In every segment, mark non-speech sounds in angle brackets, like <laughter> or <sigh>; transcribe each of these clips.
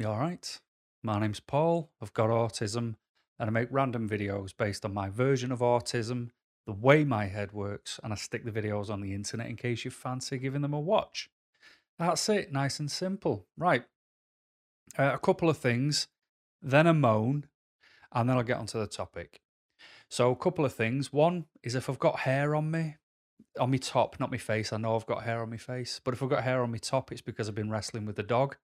You all right? My name's Paul. I've got autism and I make random videos based on my version of autism, the way my head works, and I stick the videos on the internet in case you fancy giving them a watch. That's it, nice and simple. Right. Uh, a couple of things, then a moan, and then I'll get onto the topic. So, a couple of things. One is if I've got hair on me, on my top, not my face. I know I've got hair on my face, but if I've got hair on my top, it's because I've been wrestling with the dog.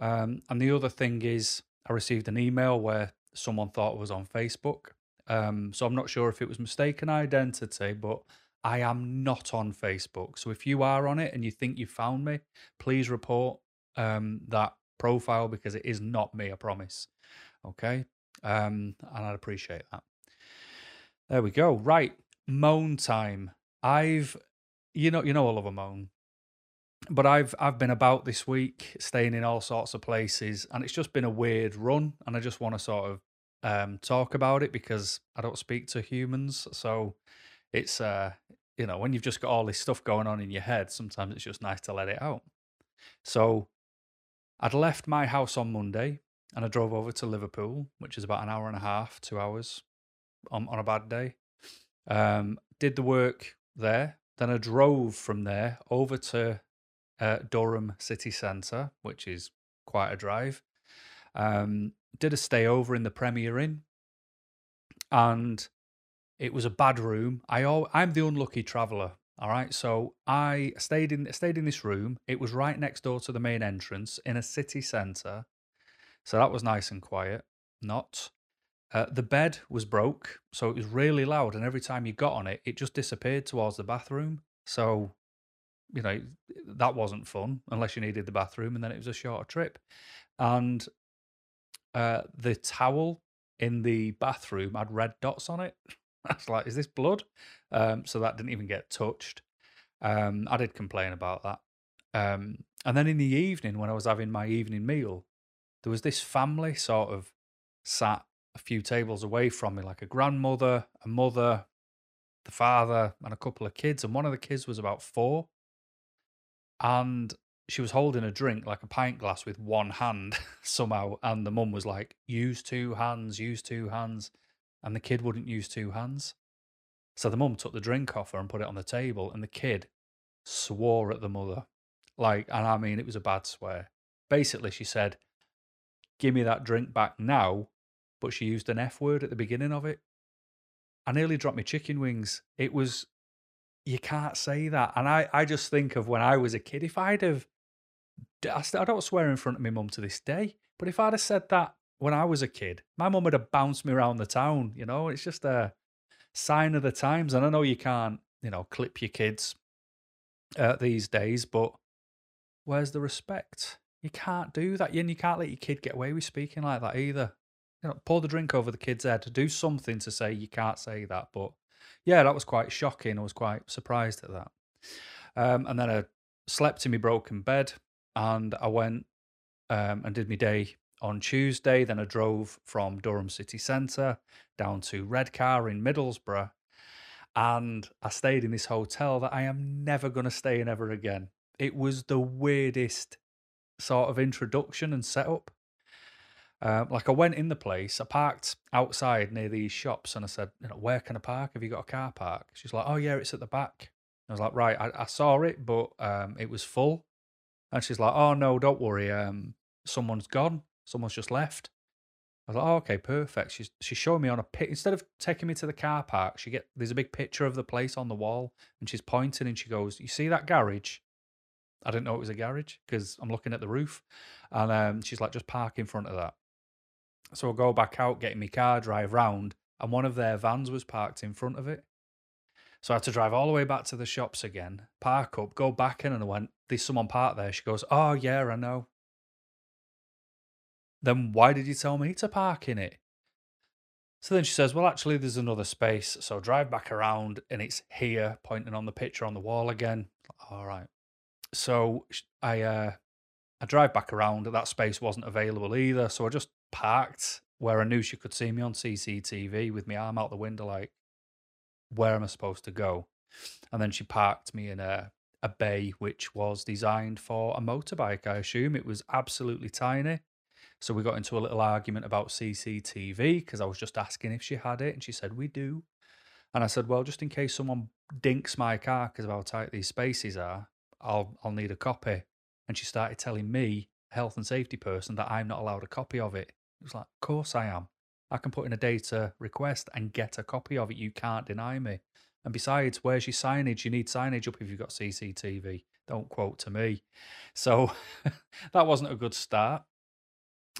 Um, and the other thing is, I received an email where someone thought I was on Facebook. Um, so I'm not sure if it was mistaken identity, but I am not on Facebook. So if you are on it and you think you found me, please report um, that profile because it is not me, I promise. Okay. Um, and I'd appreciate that. There we go. Right. Moan time. I've, you know, you know, I love a moan but I've I've been about this week, staying in all sorts of places, and it's just been a weird run. And I just want to sort of um, talk about it because I don't speak to humans, so it's uh, you know when you've just got all this stuff going on in your head, sometimes it's just nice to let it out. So I'd left my house on Monday, and I drove over to Liverpool, which is about an hour and a half, two hours on on a bad day. Um, did the work there, then I drove from there over to uh, Durham city centre, which is quite a drive. Um, did a stay over in the Premier Inn, and it was a bad room. I I'm the unlucky traveller. All right, so I stayed in stayed in this room. It was right next door to the main entrance in a city centre, so that was nice and quiet. Not. Uh, the bed was broke, so it was really loud, and every time you got on it, it just disappeared towards the bathroom. So you know, that wasn't fun unless you needed the bathroom, and then it was a shorter trip. And uh, the towel in the bathroom had red dots on it. <laughs> I was like, "Is this blood?" Um, so that didn't even get touched. Um, I did complain about that. Um, and then in the evening, when I was having my evening meal, there was this family sort of sat a few tables away from me, like a grandmother, a mother, the father, and a couple of kids. And one of the kids was about four and she was holding a drink like a pint glass with one hand <laughs> somehow and the mum was like use two hands use two hands and the kid wouldn't use two hands. So the mum took the drink off her and put it on the table and the kid swore at the mother. Like and i mean it was a bad swear. Basically she said give me that drink back now but she used an f word at the beginning of it. I nearly dropped my chicken wings. It was you can't say that. And I, I just think of when I was a kid, if I'd have, I don't swear in front of my mum to this day, but if I'd have said that when I was a kid, my mum would have bounced me around the town. You know, it's just a sign of the times. And I know you can't, you know, clip your kids uh, these days, but where's the respect? You can't do that. And you can't let your kid get away with speaking like that either. You know, pour the drink over the kid's head. Do something to say you can't say that, but yeah, that was quite shocking. I was quite surprised at that. Um, and then I slept in my broken bed and I went um, and did my day on Tuesday. Then I drove from Durham city centre down to Redcar in Middlesbrough. And I stayed in this hotel that I am never going to stay in ever again. It was the weirdest sort of introduction and setup. Um, like I went in the place, I parked outside near these shops, and I said, you know, where can I park? Have you got a car park? She's like, oh yeah, it's at the back. I was like, right, I, I saw it, but um, it was full. And she's like, oh no, don't worry, um, someone's gone, someone's just left. I was like, oh, okay, perfect. She's she's showing me on a pic instead of taking me to the car park. She get there's a big picture of the place on the wall, and she's pointing, and she goes, "You see that garage?" I didn't know it was a garage because I'm looking at the roof, and um, she's like, "Just park in front of that." So I go back out, get in my car, drive round, and one of their vans was parked in front of it. So I had to drive all the way back to the shops again, park up, go back in, and I went, There's someone parked there. She goes, Oh, yeah, I know. Then why did you tell me to park in it? So then she says, Well, actually, there's another space. So drive back around, and it's here, pointing on the picture on the wall again. All right. So I uh, I drive back around. That space wasn't available either. So I just parked where I knew she could see me on CCTV with my arm out the window, like, where am I supposed to go? And then she parked me in a, a bay which was designed for a motorbike, I assume. It was absolutely tiny. So we got into a little argument about CCTV because I was just asking if she had it, and she said we do. And I said, well, just in case someone dinks my car because of how tight these spaces are, I'll I'll need a copy. And she started telling me, health and safety person, that I'm not allowed a copy of it. It was like, of course I am. I can put in a data request and get a copy of it. You can't deny me. And besides, where's your signage? You need signage up if you've got CCTV. Don't quote to me. <laughs> So <laughs> that wasn't a good start.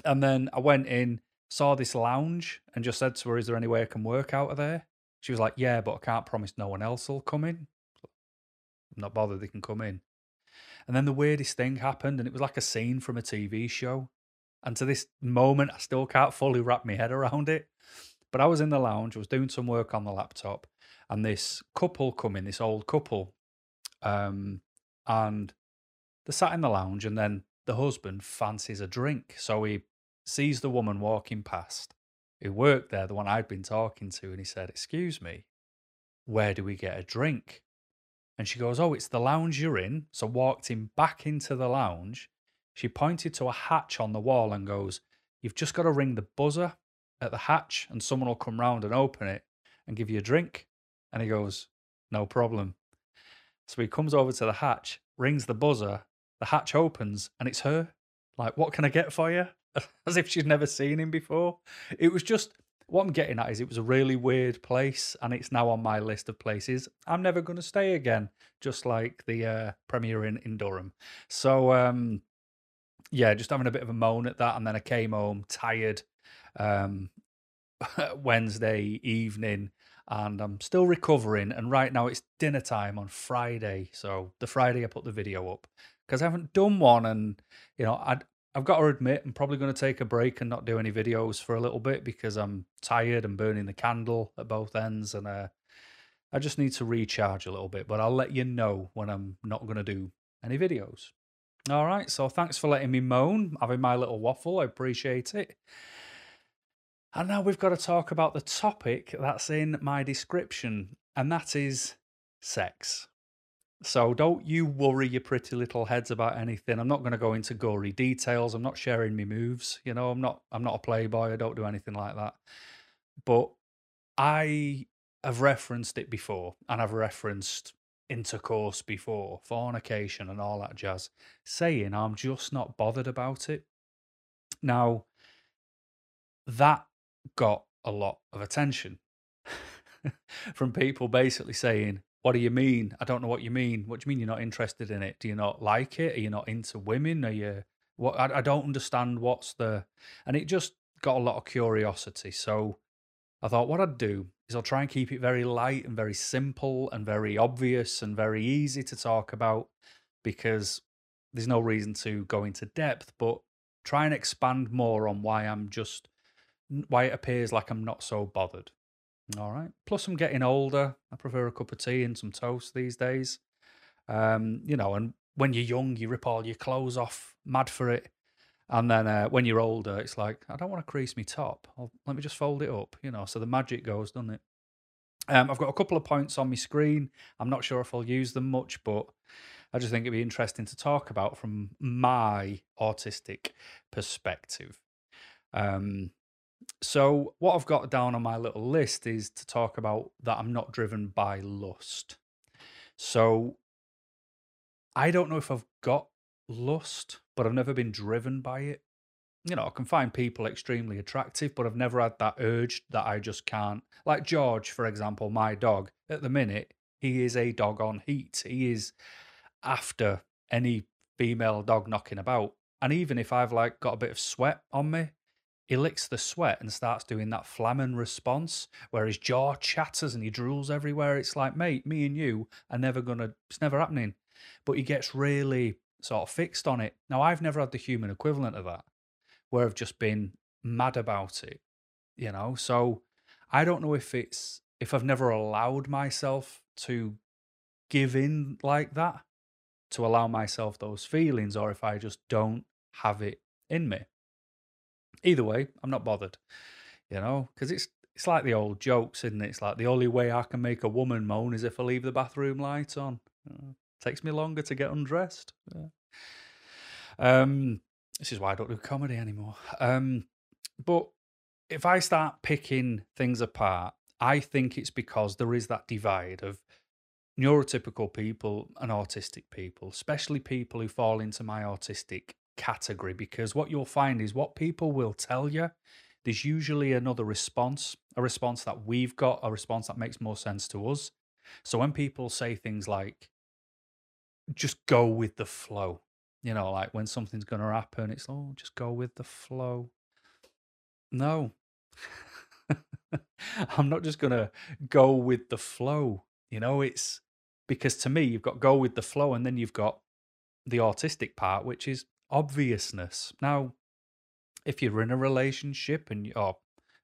And then I went in, saw this lounge, and just said to her, Is there any way I can work out of there? She was like, Yeah, but I can't promise no one else will come in. I'm not bothered, they can come in. And then the weirdest thing happened, and it was like a scene from a TV show. And to this moment, I still can't fully wrap my head around it. But I was in the lounge, I was doing some work on the laptop, and this couple come in, this old couple, um, and they sat in the lounge, and then the husband fancies a drink. So he sees the woman walking past who worked there, the one I'd been talking to, and he said, Excuse me, where do we get a drink? And she goes, Oh, it's the lounge you're in. So walked him back into the lounge. She pointed to a hatch on the wall and goes, You've just got to ring the buzzer at the hatch and someone will come round and open it and give you a drink. And he goes, No problem. So he comes over to the hatch, rings the buzzer, the hatch opens, and it's her. Like, what can I get for you? <laughs> As if she'd never seen him before. It was just what I'm getting at is it was a really weird place, and it's now on my list of places I'm never going to stay again, just like the uh, Premier Inn, in Durham. So, um, yeah, just having a bit of a moan at that, and then I came home tired um, <laughs> Wednesday evening, and I'm still recovering. And right now it's dinner time on Friday, so the Friday I put the video up because I haven't done one, and you know I I've got to admit, I'm probably going to take a break and not do any videos for a little bit because I'm tired and burning the candle at both ends, and uh, I just need to recharge a little bit. But I'll let you know when I'm not going to do any videos. All right, so thanks for letting me moan, having my little waffle. I appreciate it. And now we've got to talk about the topic that's in my description, and that is sex. So don't you worry your pretty little heads about anything. I'm not going to go into gory details. I'm not sharing my moves. You know, I'm not I'm not a playboy. I don't do anything like that. But I have referenced it before and I've referenced intercourse before, fornication and all that jazz, saying I'm just not bothered about it. Now, that got a lot of attention <laughs> from people basically saying, what do you mean? I don't know what you mean. What do you mean you're not interested in it? Do you not like it? Are you not into women? Are you what? I, I don't understand what's the. And it just got a lot of curiosity. So I thought what I'd do is I'll try and keep it very light and very simple and very obvious and very easy to talk about because there's no reason to go into depth, but try and expand more on why I'm just why it appears like I'm not so bothered. All right. Plus, I'm getting older. I prefer a cup of tea and some toast these days. Um, you know, and when you're young, you rip all your clothes off, mad for it. And then uh, when you're older, it's like, I don't want to crease my top. I'll, let me just fold it up, you know. So the magic goes, doesn't it? Um, I've got a couple of points on my screen. I'm not sure if I'll use them much, but I just think it'd be interesting to talk about from my autistic perspective. Um, so, what I've got down on my little list is to talk about that I'm not driven by lust. So, I don't know if I've got lust, but I've never been driven by it. You know, I can find people extremely attractive, but I've never had that urge that I just can't. Like George, for example, my dog, at the minute, he is a dog on heat. He is after any female dog knocking about. And even if I've like got a bit of sweat on me, he licks the sweat and starts doing that flehmen response where his jaw chatters and he drools everywhere. It's like, mate, me and you are never gonna, it's never happening. But he gets really sort of fixed on it. Now, I've never had the human equivalent of that where I've just been mad about it, you know? So I don't know if it's, if I've never allowed myself to give in like that, to allow myself those feelings, or if I just don't have it in me. Either way, I'm not bothered, you know, because it's it's like the old jokes, isn't it? It's like the only way I can make a woman moan is if I leave the bathroom light on. Uh, takes me longer to get undressed. Yeah. Um, This is why I don't do comedy anymore. Um, but if I start picking things apart, I think it's because there is that divide of neurotypical people and autistic people, especially people who fall into my autistic category. Because what you'll find is what people will tell you, there's usually another response, a response that we've got, a response that makes more sense to us. So when people say things like, just go with the flow, you know, like when something's going to happen, it's, oh, just go with the flow. No. <laughs> I'm not just going to go with the flow. You know, it's because to me, you've got go with the flow and then you've got the autistic part, which is obviousness. Now, if you're in a relationship and you, oh,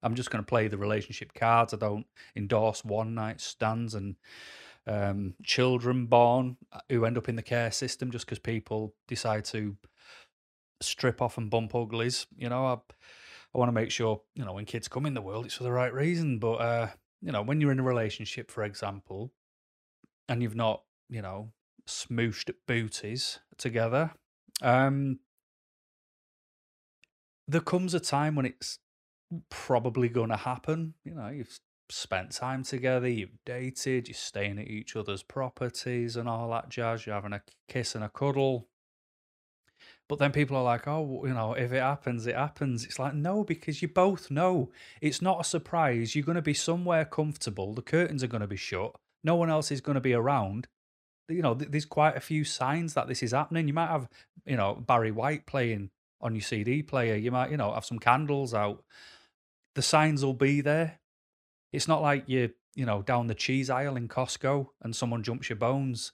I'm just going to play the relationship cards. I don't endorse one night stands and um, children born uh, who end up in the care system just because people decide to strip off and bump uglies. You know, I, I want to make sure, you know, when kids come in the world, it's for the right reason. But, uh, you know, when you're in a relationship, for example, and you've not, you know, smooshed booties together, um, there comes a time when it's probably going to happen. You know, you've spent time together, you've dated, you're staying at each other's properties and all that jazz, you're having a kiss and a cuddle. But then people are like, oh, you know, if it happens, it happens. It's like, no, because you both know it's not a surprise. You're going to be somewhere comfortable. The curtains are going to be shut. No one else is going to be around. You know, there's quite a few signs that this is happening. You might have, you know, Barry White playing on your CD player. You might, you know, have some candles out. The signs will be there. It's not like you, you know, down the cheese aisle in Costco and someone jumps your bones.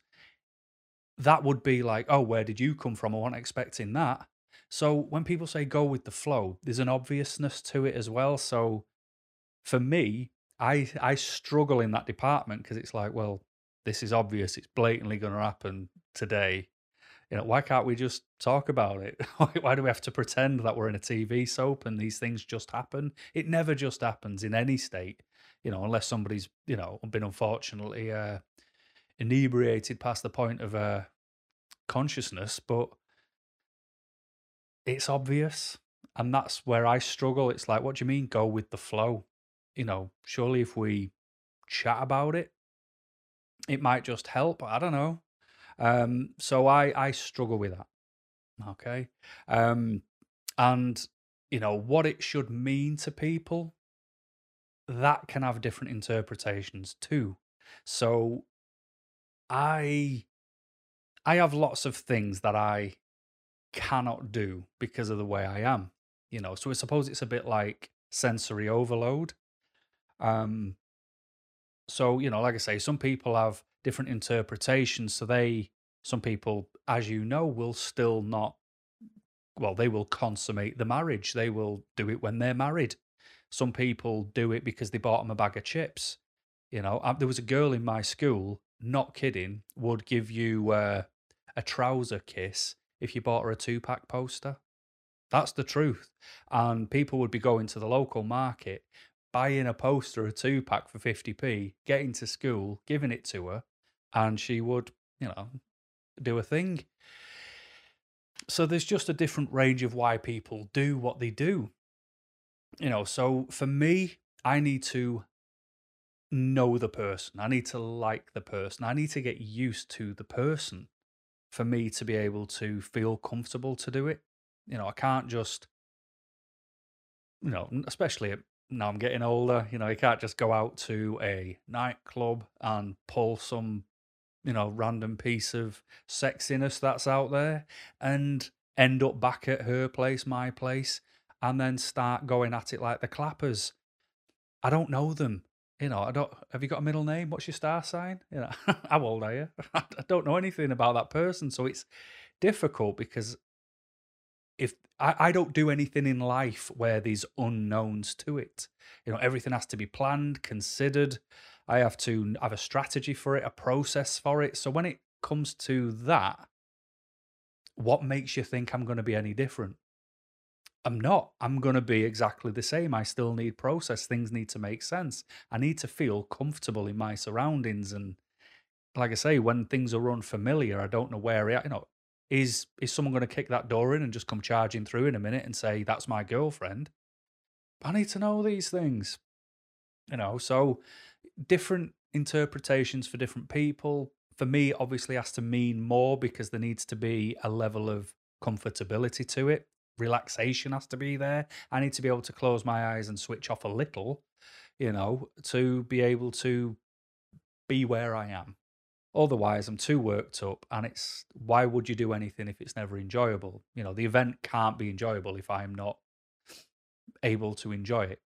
That would be like, oh, where did you come from? I wasn't expecting that. So when people say go with the flow, there's an obviousness to it as well. So for me, I I struggle in that department because it's like, well, this is obvious. It's blatantly going to happen today. You know, why can't we just talk about it? <laughs> why do we have to pretend that we're in a TV soap and these things just happen? It never just happens in any state, you know, unless somebody's, you know, been unfortunately uh, inebriated past the point of uh, consciousness. But it's obvious. And that's where I struggle. It's like, what do you mean go with the flow? You know, surely if we chat about it, it might just help. I don't know. Um, so I I struggle with that. Okay. Um, and you know what it should mean to people that can have different interpretations too. So I I have lots of things that I cannot do because of the way I am. You know, so I suppose it's a bit like sensory overload. Um so, you know, like I say, some people have different interpretations. So they, some people, as you know, will still not, well, they will consummate the marriage. They will do it when they're married. Some people do it because they bought them a bag of chips. You know, um, there was a girl in my school, not kidding, would give you uh, a trouser kiss if you bought her a two pack poster. That's the truth. And people would be going to the local market, buying a poster, a two pack for 50p, getting to school, giving it to her, and she would, you know, do a thing. So there's just a different range of why people do what they do. You know, so for me, I need to know the person. I need to like the person. I need to get used to the person for me to be able to feel comfortable to do it. You know, I can't just, you know, especially now I'm getting older, you know, you can't just go out to a nightclub and pull some you know, random piece of sexiness that's out there and end up back at her place, my place, and then start going at it like the clappers. I don't know them. You know, I don't. Have you got a middle name? What's your star sign? You know, <laughs> how old are you? <laughs> I don't know anything about that person, so it's difficult because if I, I don't do anything in life where there's unknowns to it, you know, everything has to be planned, considered. I have to have a strategy for it, a process for it. So when it comes to that, what makes you think I'm going to be any different? I'm not. I'm going to be exactly the same. I still need process. Things need to make sense. I need to feel comfortable in my surroundings. And like I say, when things are unfamiliar, I don't know where, you know, Is is someone going to kick that door in and just come charging through in a minute and say that's my girlfriend? I need to know these things. You know, so different interpretations for different people. For me, obviously, has to mean more because there needs to be a level of comfortability to it. Relaxation has to be there. I need to be able to close my eyes and switch off a little, you know, to be able to be where I am. Otherwise, I'm too worked up, and it's why would you do anything if it's never enjoyable? You know, the event can't be enjoyable if I'm not able to enjoy it.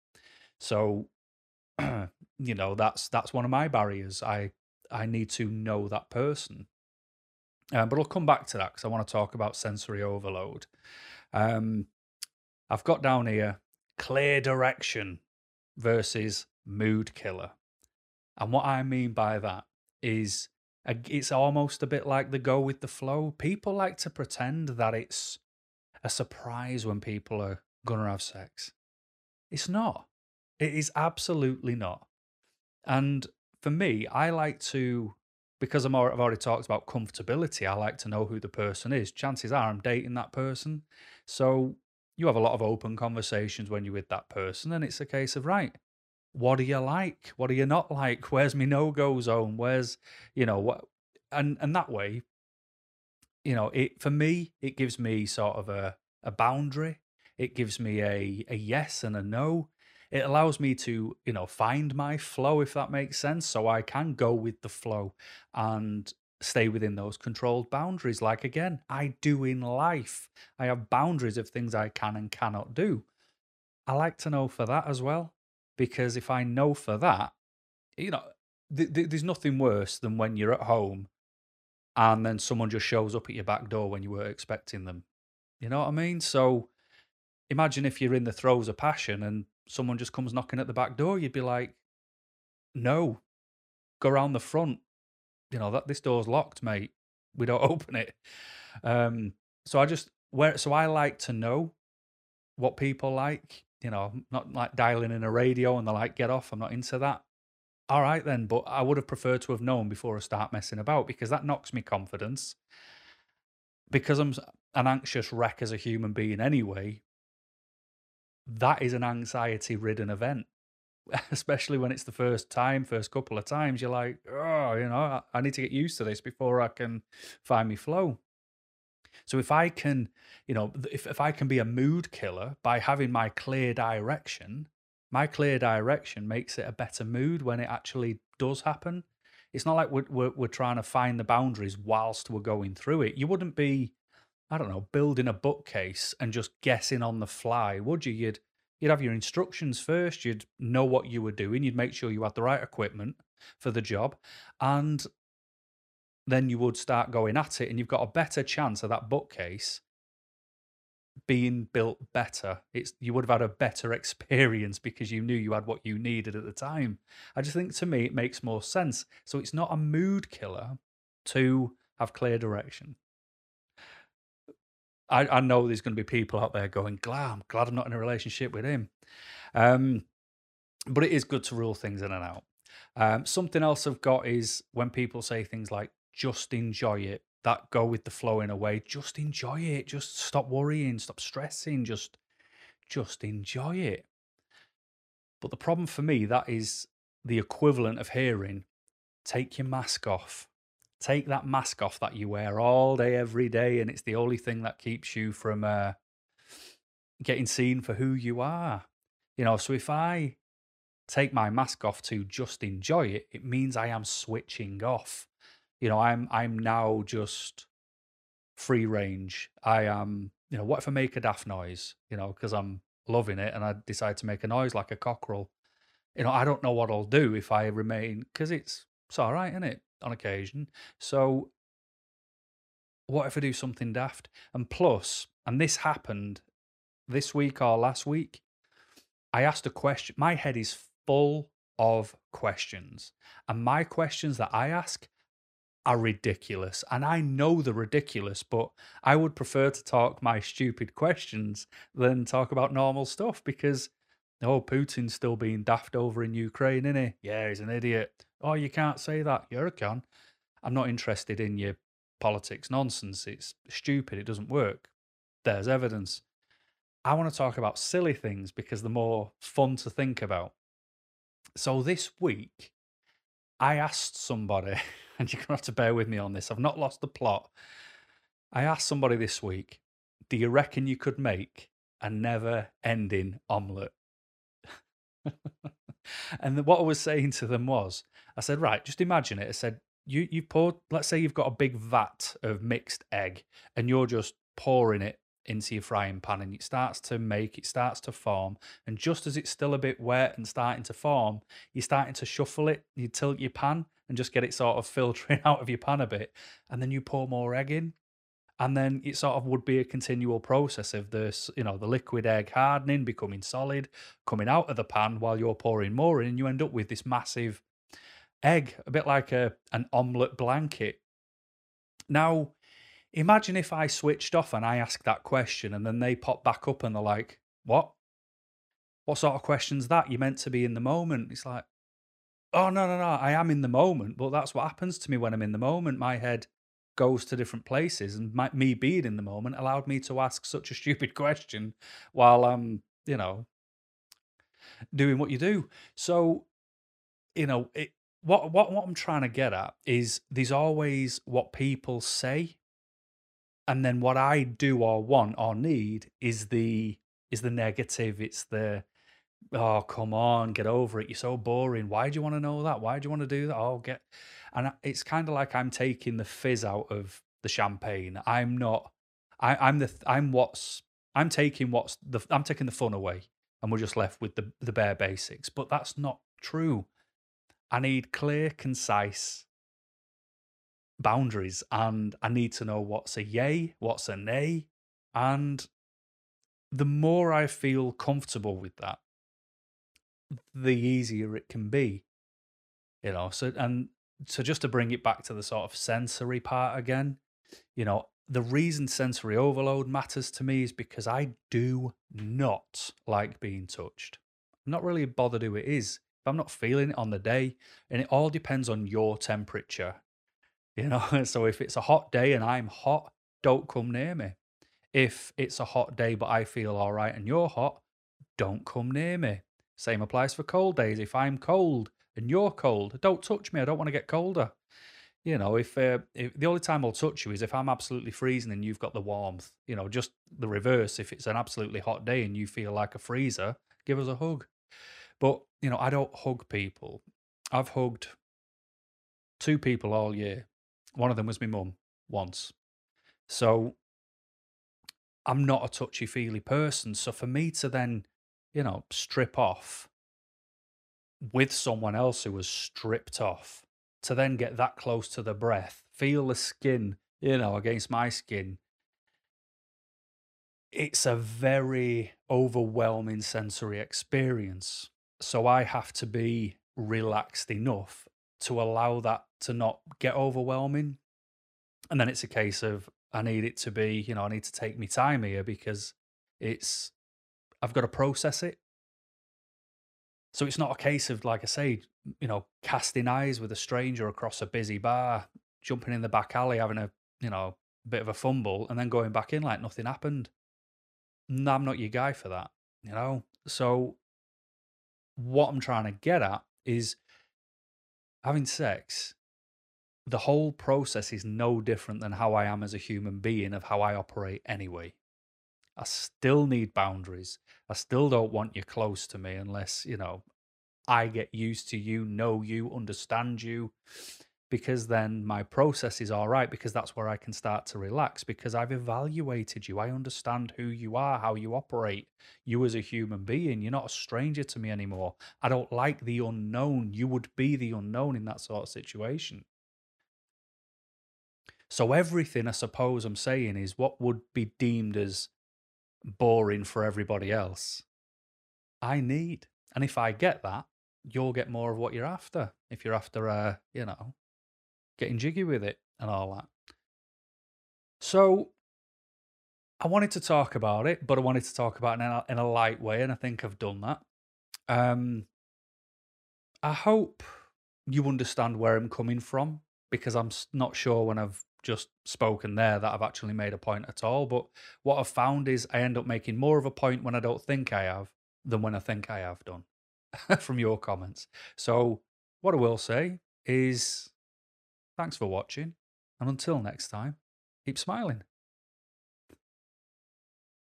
So, <clears throat> you know, that's that's one of my barriers. I I need to know that person. Um, but I'll come back to that because I want to talk about sensory overload. Um, I've got down here clear direction versus mood killer. And what I mean by that is it's almost a bit like the go with the flow. People like to pretend that it's a surprise when people are going to have sex. It's not. It is absolutely not. And for me, I like to, because I'm, I've already talked about comfortability, I like to know who the person is. Chances are I'm dating that person. So you have a lot of open conversations when you're with that person, and it's a case of, right, what do you like? What do you not like? Where's my no go zone? Where's, you know, what? And, and that way, you know, it for me, it gives me sort of a, a boundary. It gives me a, a yes and a no. It allows me to, you know, find my flow, if that makes sense. So I can go with the flow and stay within those controlled boundaries. Like again, I do in life. I have boundaries of things I can and cannot do. I like to know for that as well because if I know for that, you know, th- th- there's nothing worse than when you're at home and then someone just shows up at your back door when you were expecting them. You know what I mean? So imagine if you're in the throes of passion and someone just comes knocking at the back door, you'd be like, no, go around the front. You know, that this door's locked, mate. We don't <laughs> open it. Um, so I just where so I like to know what people like you know, not like dialing in a radio and they're like, get off, I'm not into that. All right, then, but I would have preferred to have known before I start messing about because that knocks me confidence. Because I'm an anxious wreck as a human being anyway, that is an anxiety ridden event. <laughs> Especially when it's the first time, first couple of times, you're like, oh, you know, I need to get used to this before I can find me flow. So if I can, you know, if, if I can be a mood killer by having my clear direction, my clear direction makes it a better mood when it actually does happen. It's not like we're, we're, we're trying to find the boundaries whilst we're going through it. You wouldn't be, I don't know, building a bookcase and just guessing on the fly, would you? You'd you'd have your instructions first. You'd know what you were doing. You'd make sure you had the right equipment for the job, and then you would start going at it and you've got a better chance of that bookcase being built better. It's you would have had a better <laughs> experience because you knew you had what you needed at the time. I just think to me it makes more sense. So it's not a mood killer to have clear direction. I, I know there's going to be people out there going, glad, I'm glad I'm not in a relationship with him. Um, but it is good to rule things in and out. Um, something else I've got is when people say things like, just enjoy it. That go with the flow in a way. Just enjoy it. Just stop worrying, stop stressing, just just enjoy it. But the problem for me, that is the equivalent of hearing, take your mask off. Take that mask off that you wear all day, every day, and it's the only thing that keeps you from uh, getting seen for who you are. You know, so if I take my mask off to just enjoy it, it means I am switching off you know, I'm I'm now just free range. I am, you know, what if I make a daft noise, you know, because I'm loving it and I decide to make a noise like a cockerel. You know, I don't know what I'll do if I remain because it's it's all right, isn't it? On occasion. So what if I do something daft? And plus, and this happened this week or last week, I asked a question. My head is full of questions. And my questions that I ask are ridiculous. And I know they're ridiculous, but I would prefer to talk my stupid questions than talk about normal stuff because, oh, Putin's still being daft over in Ukraine, isn't he? Yeah, he's an idiot. Oh, you can't say that. You're a can. I'm not interested in your politics nonsense. It's stupid. It doesn't work. There's evidence. I want to talk about silly things because they're more fun to think about. So this week, I asked somebody, <laughs> and you're going to have to bear with me on this. I've not lost the plot. I asked somebody this week, do you reckon you could make a never ending omelette? <laughs> and what I was saying to them was, I said, right, just imagine it. I said, you you poured, let's say you've got a big vat of mixed egg, and you're just pouring it into your frying pan, and it starts to make, it starts to form, and just as it's still a bit wet and starting to form, you're starting to shuffle it. You tilt your pan and just get it sort of <laughs> filtering out of your pan a bit, and then you pour more egg in, and then it sort of would be a continual process of this, you know, the liquid egg hardening, becoming solid, coming out of the pan while you're pouring more in, and you end up with this massive egg, a bit like a an omelette blanket. Now, imagine if I switched off and I asked that question, and then they pop back up and they're like, "What? What sort of question's that? You're meant to be in the moment." It's like, "Oh no, no, no! I am in the moment, but that's what happens to me when I'm in the moment. My head goes to different places, and my, me being in the moment allowed me to ask such a stupid <laughs> question while I'm, you know, doing what you do. So, you know, it, what what what I'm trying to get at is there's always what people say, and then what I do or want or need is the is the negative. It's the oh come on, get over it. You're so boring. Why do you want to know that? Why do you want to do that? Oh, get and it's kind of like I'm taking the fizz out of the champagne. I'm not. I, I'm the. I'm what's. I'm taking what's the. I'm taking the fun away, and we're just left with the the bare basics. But that's not true. I need clear, concise boundaries, and I need to know what's a yay, what's a nay, and the more I feel comfortable with that, the easier it can be. You know, so and so just to bring it back to the sort of sensory part again, you know, the reason sensory overload matters to me is because I do not like being touched. I'm not really bothered who it is. If I'm not feeling it on the day, and it all depends on your temperature. You know, <laughs> so if it's a hot day and I'm hot, don't come near me. If it's a hot day but I feel all right and you're hot, don't come near me. Same applies for cold days. If I'm cold and you're cold, don't touch me. I don't want to get colder. You know, if, uh, if the only time I'll touch you is if I'm absolutely freezing and you've got the warmth. You know, just the reverse. If it's an absolutely hot day and you feel like a freezer, give us a hug. But you know, I don't hug people. I've hugged two people all year. One of them was my mum once. So I'm not a touchy feely person. So for me to then, you know, strip off with someone else who was stripped off to then get that close to the breath, feel the skin, you know, against my skin. It's a very overwhelming sensory experience. So I have to be relaxed enough to allow that to not get overwhelming. And then it's a case of I need it to be, you know, I need to take me time here because it's I've got to process it. So it's not a case of, like I say, you know, casting eyes with a stranger across a busy bar, jumping in the back alley, having a, you know, bit of a fumble, and then going back in like nothing happened. No, I'm not your guy for that, you know? So what I'm trying to get at is having sex, the whole process is no different than how I am as a human being, of how I operate anyway. I still need boundaries. I still don't want you close to me unless, you know, I get used to you, know you, understand you, because then my process is all right, because that's where I can start to relax, because I've evaluated you. I understand who you are, how you operate, you as a human being. You're not a stranger to me anymore. I don't like the unknown. You would be the unknown in that sort of situation. So, everything I suppose I'm saying is what would be deemed as boring for everybody else, I need. And if I get that, you'll get more of what you're after. If you're after, uh, you know, getting jiggy with it and all that. So I wanted to talk about it, but I wanted to talk about it in a, in a light way, and I think I've done that. Um, I hope you understand where I'm coming from because I'm not sure when I've just spoken there that I've actually made a point at all. But what I've found is I end up making more of a point when I don't think I have than when I think I have done <laughs> from your comments. So, what I will say is thanks for watching. And until next time, keep smiling.